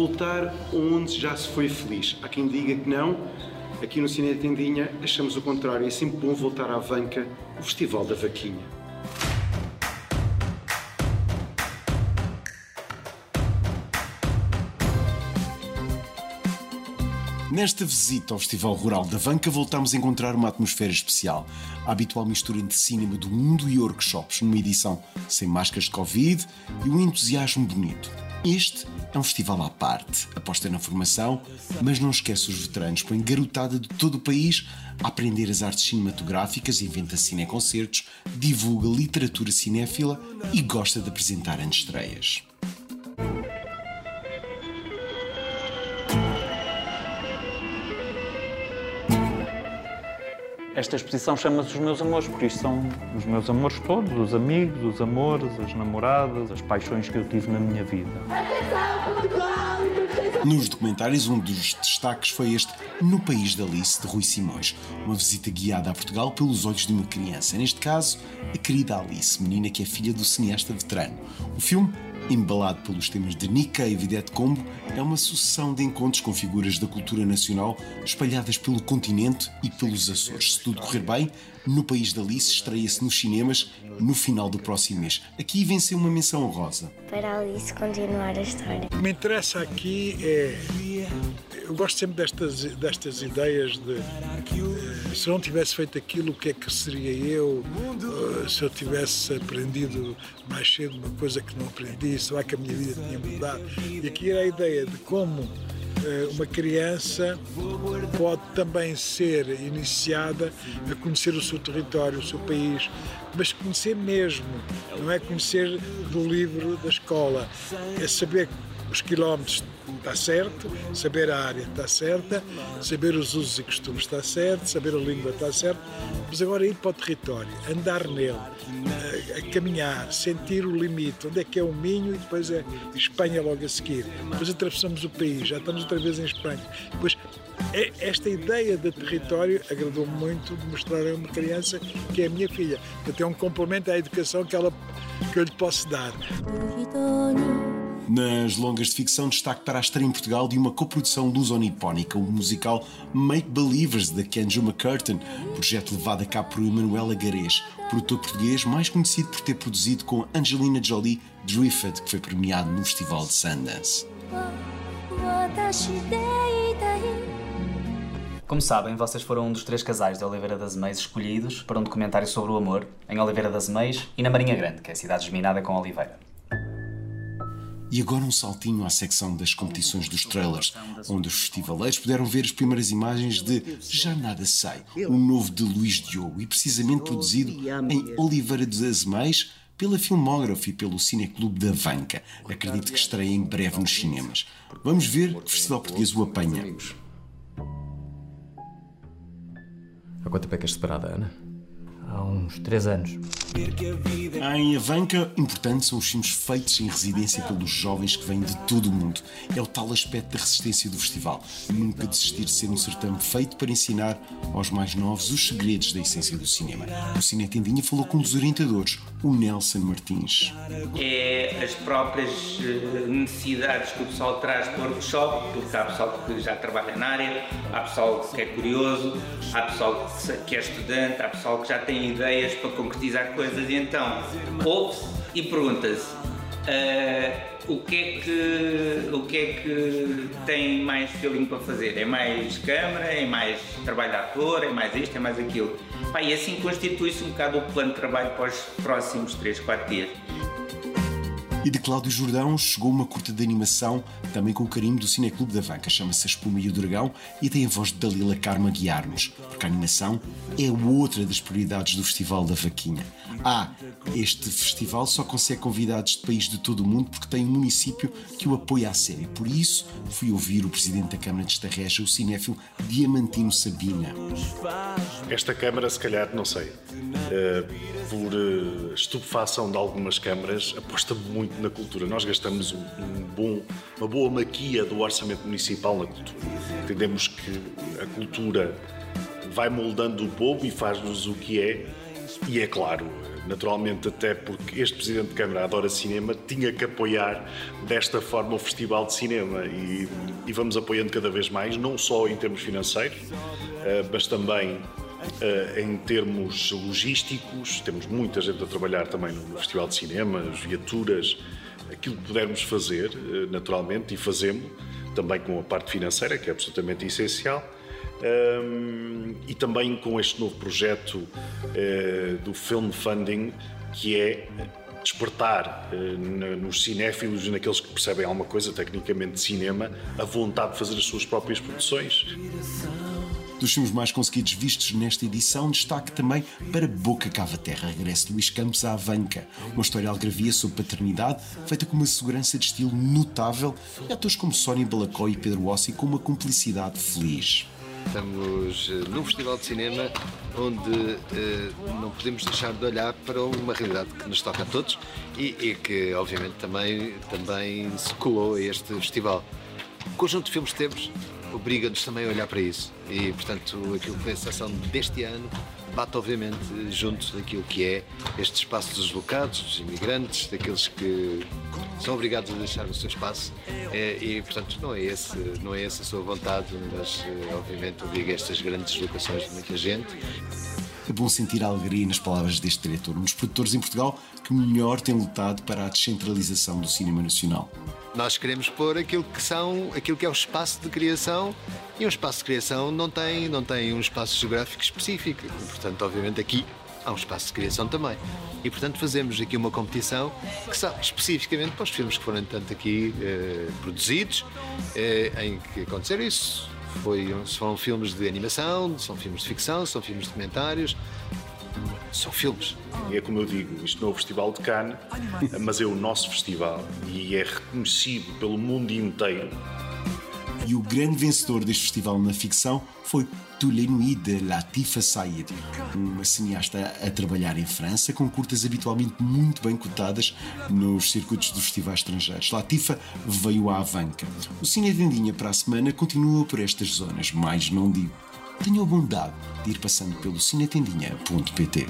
voltar onde já se foi feliz. Há quem diga que não. Aqui no Cine Tendinha achamos o contrário. É sempre bom voltar à Vanca, o Festival da Vaquinha. Nesta visita ao Festival Rural da Vanca, voltamos a encontrar uma atmosfera especial. A habitual mistura entre cinema do mundo e workshops, numa edição sem máscaras de Covid e um entusiasmo bonito. Este é um festival à parte, aposta na formação, mas não esquece os veteranos, põe garotada de todo o país a aprender as artes cinematográficas, inventa cineconcertos, divulga literatura cinéfila e gosta de apresentar antestreias. Esta exposição chama-se Os Meus Amores, por isso são os meus amores todos, os amigos, os amores, as namoradas, as paixões que eu tive na minha vida. Nos documentários, um dos destaques foi este No País da Alice, de Rui Simões. Uma visita guiada a Portugal pelos olhos de uma criança. Neste caso, a querida Alice, menina que é filha do cineasta veterano. O filme embalado pelos temas de Nick Cave e Dead Combo, é uma sucessão de encontros com figuras da cultura nacional espalhadas pelo continente e pelos Açores. Se tudo correr bem, no País da Alice estreia-se nos cinemas no final do próximo mês. Aqui venceu uma menção honrosa. Para Alice continuar a história. O que me interessa aqui é. Eu gosto sempre destas, destas ideias de. Se eu não tivesse feito aquilo, o que é que seria eu? Uh, se eu tivesse aprendido mais cedo uma coisa que não aprendi, será que a minha vida tinha mudado? E aqui era a ideia de como eh, uma criança pode também ser iniciada a conhecer o seu território, o seu país, mas conhecer mesmo, não é conhecer do livro da escola, é saber os quilómetros está certo, saber a área está certa, saber os usos e costumes está certo, saber a língua está certo, mas agora ir para o território, andar nele, a, a caminhar, sentir o limite, onde é que é o Minho e depois é Espanha logo a seguir. Depois atravessamos o país, já estamos outra vez em Espanha. Depois é, esta ideia de território agradou-me muito de mostrar a uma criança que é a minha filha. Portanto, é um complemento à educação que, ela, que eu lhe posso dar. Nas longas de ficção, destaque para a estreia em Portugal de uma coprodução luso-nipónica, o musical Make Believers, de Kenjo McCurtain, projeto levado a cabo por Emanuela Garês, produtor português mais conhecido por ter produzido com Angelina Jolie Driftwood, que foi premiado no Festival de Sundance. Como sabem, vocês foram um dos três casais de Oliveira das Meias escolhidos para um documentário sobre o amor em Oliveira das Meias e na Marinha Grande, que é a cidade geminada com Oliveira. E agora um saltinho à secção das competições dos trailers, onde os festivaleiros puderam ver as primeiras imagens de Já Nada Sei, o novo de Luís Diogo, e precisamente produzido em Oliveira das Meias pela Filmógrafo e pelo Cineclube da Vanca. Acredito que estreia em breve nos cinemas. Vamos ver que festival português o apanha. Há quanto tempo é que és separada, Ana? Há uns três anos. Em Avanca, importantes são os filmes feitos em residência pelos jovens que vêm de todo o mundo. É o tal aspecto da resistência do festival. Nunca desistir de ser um certame feito para ensinar aos mais novos os segredos da essência do cinema. O Cine Tendinha falou com um dos orientadores, o Nelson Martins. É as próprias eh, necessidades que o pessoal traz para o workshop, porque há pessoal que já trabalha na área, há pessoal que é curioso, há pessoal que é estudante, há pessoal que já tem ideias para concretizar coisas e então ouve-se e pergunta-se uh, o, que é que, o que é que tem mais feeling para fazer? É mais câmara? É mais trabalho de ator? É mais isto? É mais aquilo? Pá, e assim constitui-se um bocado o plano de trabalho para os próximos 3, 4 dias. E de Cláudio Jordão chegou uma curta de animação, também com o carinho do Cineclube da Vanca, chama-se A Espuma e o Dragão e tem a voz de Dalila Karma guiar-nos, porque a animação é outra das prioridades do Festival da Vaquinha. Ah, este festival só consegue convidados de países de todo o mundo porque tem um município que o apoia a sério. Por isso, fui ouvir o presidente da Câmara de Estarreja, o cinéfilo Diamantino Sabina. Esta Câmara, se calhar, não sei, uh, por uh, estupefação de algumas câmaras, aposta muito na cultura. Nós gastamos um, um bom, uma boa maquia do orçamento municipal na cultura. Entendemos que a cultura vai moldando o povo e faz-nos o que é e é claro, naturalmente, até porque este Presidente de Câmara adora cinema, tinha que apoiar desta forma o Festival de Cinema e, e vamos apoiando cada vez mais, não só em termos financeiros, uh, mas também em termos logísticos. Temos muita gente a trabalhar também no Festival de Cinema, as viaturas, aquilo que pudermos fazer, uh, naturalmente, e fazemos, também com a parte financeira, que é absolutamente essencial um, e também com este novo projeto uh, do Film Funding, que é despertar nos cinéfilos e naqueles que percebem alguma coisa tecnicamente de cinema a vontade de fazer as suas próprias produções. Dos filmes mais conseguidos vistos nesta edição, destaque também para Boca Cava Terra, regresso de Luís Campos à Avanca, uma história algravia sobre paternidade, feita com uma segurança de estilo notável e atores como Sónia Balacó e Pedro Ossi com uma cumplicidade feliz. Estamos eh, num festival de cinema onde eh, não podemos deixar de olhar para uma realidade que nos toca a todos e, e que, obviamente, também, também se colou a este festival. O conjunto de filmes que temos obriga-nos também a olhar para isso. E, portanto, aquilo que foi a sessão deste ano bate, obviamente, junto daquilo que é este espaço dos deslocados, dos imigrantes, daqueles que são obrigados a deixar o seu espaço. É, e, portanto, não é, esse, não é essa a sua vontade, mas, eh, obviamente, obriga estas grandes deslocações de muita gente. É bom sentir alegria nas palavras deste diretor, um dos produtores em Portugal que melhor tem lutado para a descentralização do cinema nacional. Nós queremos pôr aquilo que são, aquilo que é o espaço de criação e um espaço de criação não tem, não tem um espaço geográfico específico. E, portanto, obviamente aqui há um espaço de criação também. E portanto fazemos aqui uma competição que sabe especificamente para os filmes que foram tanto aqui eh, produzidos, eh, em que aconteceram isso. Foi, são filmes de animação, são filmes de ficção, são filmes de documentários, são filmes. É como eu digo, isto não é o Festival de Cannes, mas é o nosso festival e é reconhecido pelo mundo inteiro. E o grande vencedor deste festival na ficção foi Nuits de Latifa Saïd, uma cineasta a trabalhar em França, com curtas habitualmente muito bem cotadas nos circuitos dos festivais estrangeiros. Latifa veio à Avanca. O Cine Vendinha para a semana continua por estas zonas, mais não digo. Tenham a bondade de ir passando pelo cinetendinha.pt.